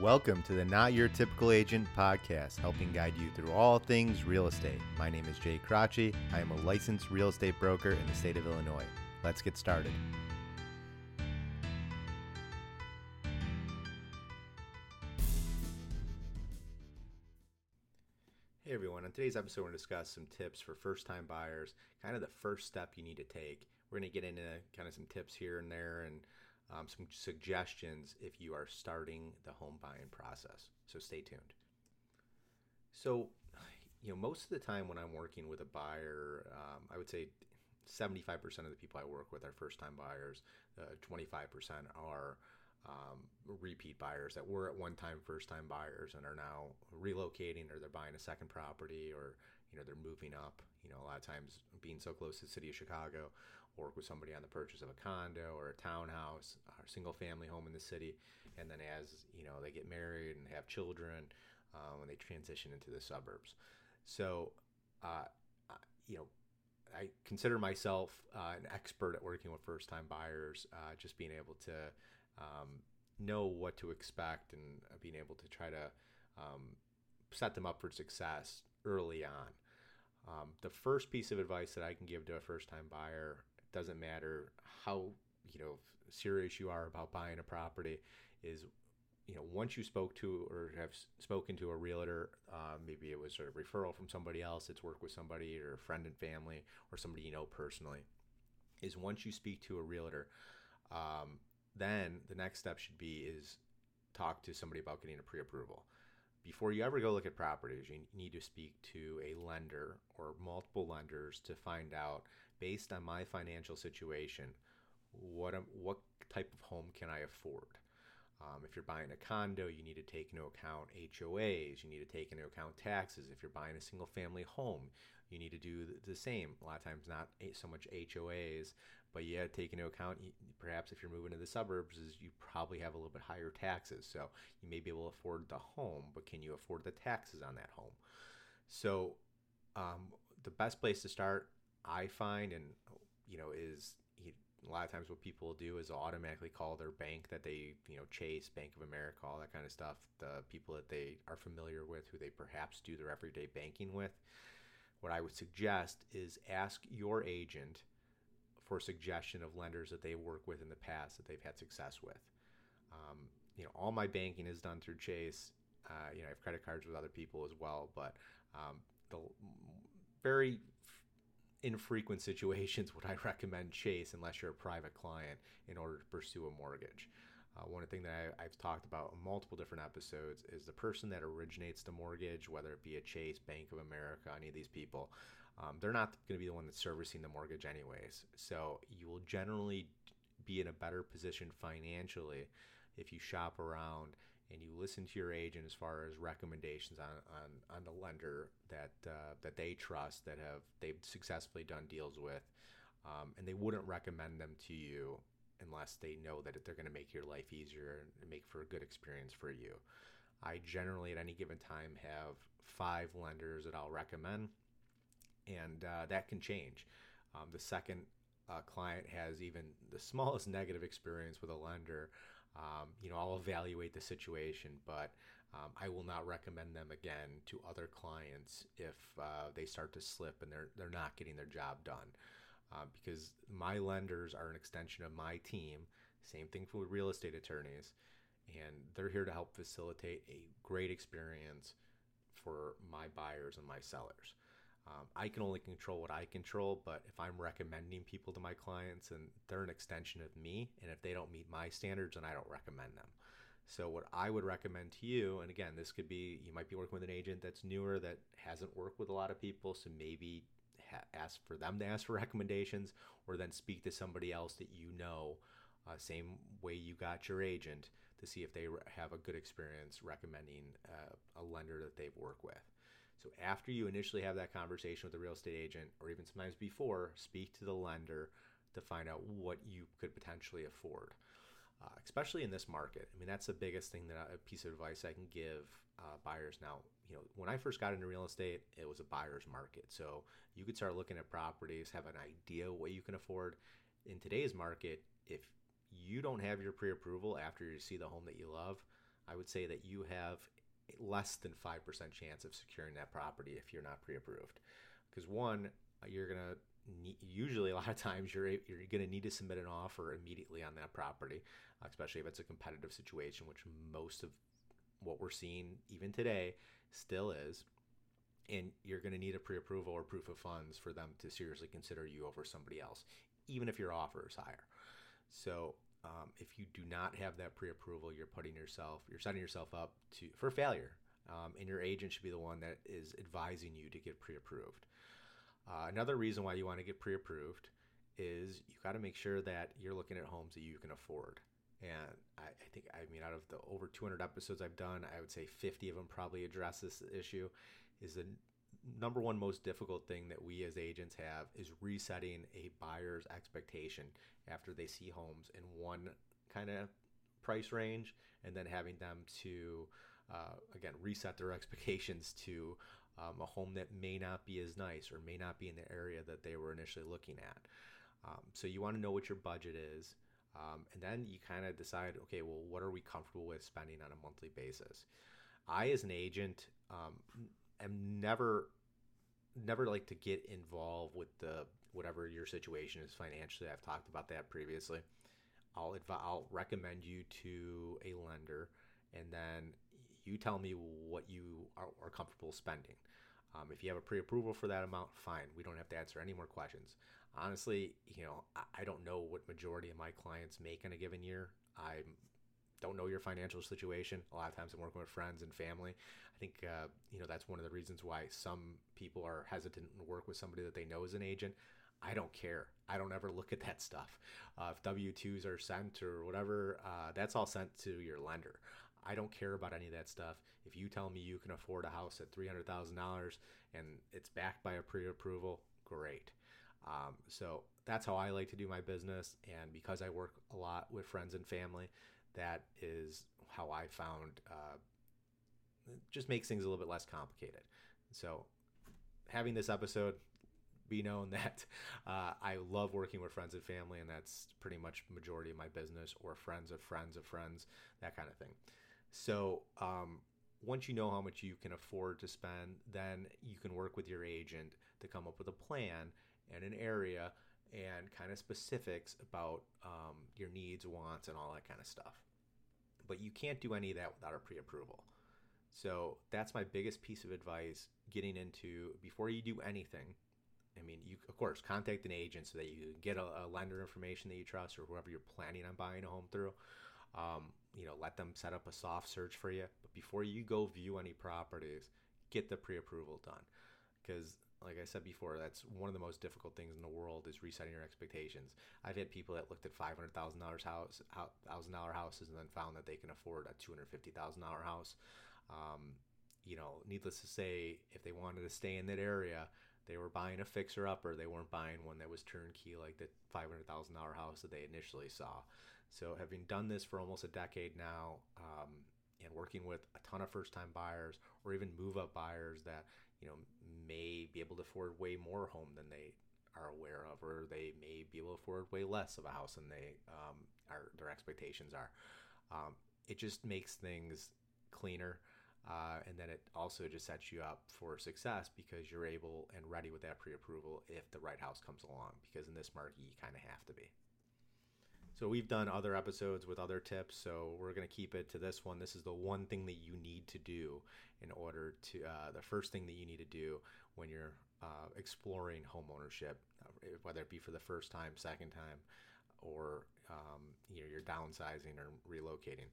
Welcome to the Not Your Typical Agent podcast, helping guide you through all things real estate. My name is Jay Crotchy. I am a licensed real estate broker in the state of Illinois. Let's get started. Hey everyone, on today's episode, we're going to discuss some tips for first time buyers, kind of the first step you need to take. We're going to get into kind of some tips here and there and um, some suggestions if you are starting the home buying process. So stay tuned. So, you know, most of the time when I'm working with a buyer, um, I would say 75% of the people I work with are first time buyers, uh, 25% are um, repeat buyers that were at one time first time buyers and are now relocating or they're buying a second property or you know they're moving up. You know a lot of times being so close to the city of chicago work with somebody on the purchase of a condo or a townhouse or single family home in the city. And then as you know they get married and have children when they transition into the suburbs. So uh, you know I consider myself uh, an expert at working with first time buyers, uh, just being able to um, know what to expect and being able to try to um, set them up for success early on. Um, the first piece of advice that I can give to a first time buyer doesn't matter how you know serious you are about buying a property is you know once you spoke to or have spoken to a realtor uh, maybe it was a referral from somebody else it's work with somebody or a friend and family or somebody you know personally is once you speak to a realtor um, then the next step should be is talk to somebody about getting a pre-approval before you ever go look at properties you need to speak to a lender or multiple lenders to find out based on my financial situation, what what type of home can I afford? Um, if you're buying a condo, you need to take into account HOAs. You need to take into account taxes. If you're buying a single family home, you need to do the same. A lot of times, not so much HOAs, but you have to take into account perhaps if you're moving to the suburbs, is you probably have a little bit higher taxes. So you may be able to afford the home, but can you afford the taxes on that home? So um, the best place to start I find, and you know, is he, a lot of times what people do is automatically call their bank that they, you know, Chase, Bank of America, all that kind of stuff. The people that they are familiar with, who they perhaps do their everyday banking with. What I would suggest is ask your agent for a suggestion of lenders that they work with in the past that they've had success with. Um, you know, all my banking is done through Chase. Uh, you know, I have credit cards with other people as well, but um, the very infrequent situations would I recommend Chase unless you're a private client in order to pursue a mortgage. Uh, one thing that I, have talked about in multiple different episodes is the person that originates the mortgage, whether it be a Chase, Bank of America, any of these people, um, they're not going to be the one that's servicing the mortgage anyways. So you will generally be in a better position financially if you shop around and you listen to your agent as far as recommendations on, on, on the lender that uh, that they trust that have they've successfully done deals with, um, and they wouldn't recommend them to you unless they know that they're going to make your life easier and make for a good experience for you. I generally at any given time have five lenders that I'll recommend, and uh, that can change. Um, the second uh, client has even the smallest negative experience with a lender, um, you know, I'll evaluate the situation, but um, I will not recommend them again to other clients if uh, they start to slip and they're they're not getting their job done. Uh, because my lenders are an extension of my team. Same thing for real estate attorneys, and they're here to help facilitate a great experience for my buyers and my sellers. Um, I can only control what I control, but if I'm recommending people to my clients and they're an extension of me, and if they don't meet my standards, then I don't recommend them. So, what I would recommend to you, and again, this could be you might be working with an agent that's newer that hasn't worked with a lot of people, so maybe ha- ask for them to ask for recommendations, or then speak to somebody else that you know, uh, same way you got your agent, to see if they re- have a good experience recommending uh, a lender that they've worked with. So after you initially have that conversation with the real estate agent, or even sometimes before, speak to the lender to find out what you could potentially afford. Uh, especially in this market. I mean, that's the biggest thing that a piece of advice I can give uh, buyers now. You know, when I first got into real estate, it was a buyer's market. So you could start looking at properties, have an idea what you can afford. In today's market, if you don't have your pre-approval after you see the home that you love, I would say that you have less than 5% chance of securing that property if you're not pre-approved. Because one, you're going to usually a lot of times you're you're going to need to submit an offer immediately on that property, especially if it's a competitive situation, which most of what we're seeing even today still is. And you're going to need a pre-approval or proof of funds for them to seriously consider you over somebody else, even if your offer is higher. So um, if you do not have that pre-approval, you're putting yourself, you're setting yourself up to for failure, um, and your agent should be the one that is advising you to get pre-approved. Uh, another reason why you want to get pre-approved is you got to make sure that you're looking at homes that you can afford. And I, I, think, I mean, out of the over 200 episodes I've done, I would say 50 of them probably address this issue. Is the number one most difficult thing that we as agents have is resetting a buyer's expectation after they see homes in one kind of price range and then having them to uh, again reset their expectations to um, a home that may not be as nice or may not be in the area that they were initially looking at. Um, so you want to know what your budget is. Um, and then you kind of decide, okay, well, what are we comfortable with spending on a monthly basis? I, as an agent, um, am never, never like to get involved with the whatever your situation is financially. I've talked about that previously. I'll adv- I'll recommend you to a lender, and then you tell me what you are, are comfortable spending. Um, if you have a pre-approval for that amount, fine. We don't have to answer any more questions. Honestly, you know, I, I don't know what majority of my clients make in a given year. I don't know your financial situation. A lot of times I'm working with friends and family. I think, uh, you know, that's one of the reasons why some people are hesitant to work with somebody that they know is an agent. I don't care. I don't ever look at that stuff. Uh, if W 2s are sent or whatever, uh, that's all sent to your lender. I don't care about any of that stuff. If you tell me you can afford a house at $300,000 and it's backed by a pre approval, great. Um, so that's how I like to do my business. And because I work a lot with friends and family, that is how I found uh, just makes things a little bit less complicated. So having this episode be known that uh, I love working with friends and family, and that's pretty much majority of my business, or friends of friends of friends, that kind of thing. So um, once you know how much you can afford to spend, then you can work with your agent to come up with a plan and an area and kind of specifics about um, your needs, wants, and all that kind of stuff. But you can't do any of that without a pre approval. So that's my biggest piece of advice getting into before you do anything. I mean, you of course contact an agent so that you get a, a lender information that you trust or whoever you're planning on buying a home through. Um, you know, let them set up a soft search for you. But before you go view any properties, get the pre-approval done. Because, like I said before, that's one of the most difficult things in the world is resetting your expectations. I've had people that looked at five hundred thousand dollars house, thousand dollar houses, and then found that they can afford a two hundred fifty thousand dollar house. Um, you know, needless to say, if they wanted to stay in that area, they were buying a fixer upper. They weren't buying one that was turnkey like the five hundred thousand dollar house that they initially saw. So, having done this for almost a decade now, um, and working with a ton of first time buyers or even move up buyers that you know may be able to afford way more home than they are aware of, or they may be able to afford way less of a house than they um, are their expectations are. Um, it just makes things cleaner. Uh, and then it also just sets you up for success because you're able and ready with that pre-approval if the right house comes along. Because in this market, you kind of have to be. So we've done other episodes with other tips, so we're going to keep it to this one. This is the one thing that you need to do in order to uh, the first thing that you need to do when you're uh, exploring home ownership, uh, whether it be for the first time, second time, or um, you know you're downsizing or relocating.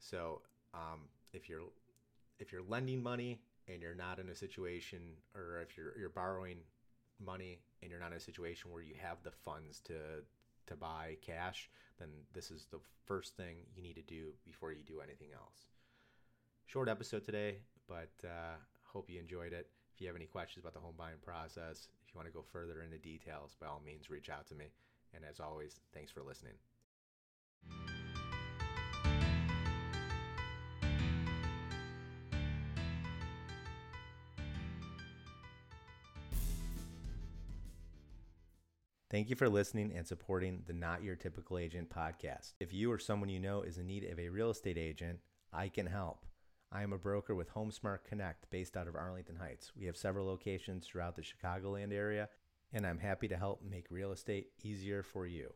So um, if you're if you're lending money and you're not in a situation, or if you're you're borrowing money and you're not in a situation where you have the funds to to buy cash, then this is the first thing you need to do before you do anything else. Short episode today, but uh, hope you enjoyed it. If you have any questions about the home buying process, if you want to go further into details, by all means, reach out to me. And as always, thanks for listening. Thank you for listening and supporting the Not Your Typical Agent podcast. If you or someone you know is in need of a real estate agent, I can help. I am a broker with HomeSmart Connect based out of Arlington Heights. We have several locations throughout the Chicagoland area, and I'm happy to help make real estate easier for you.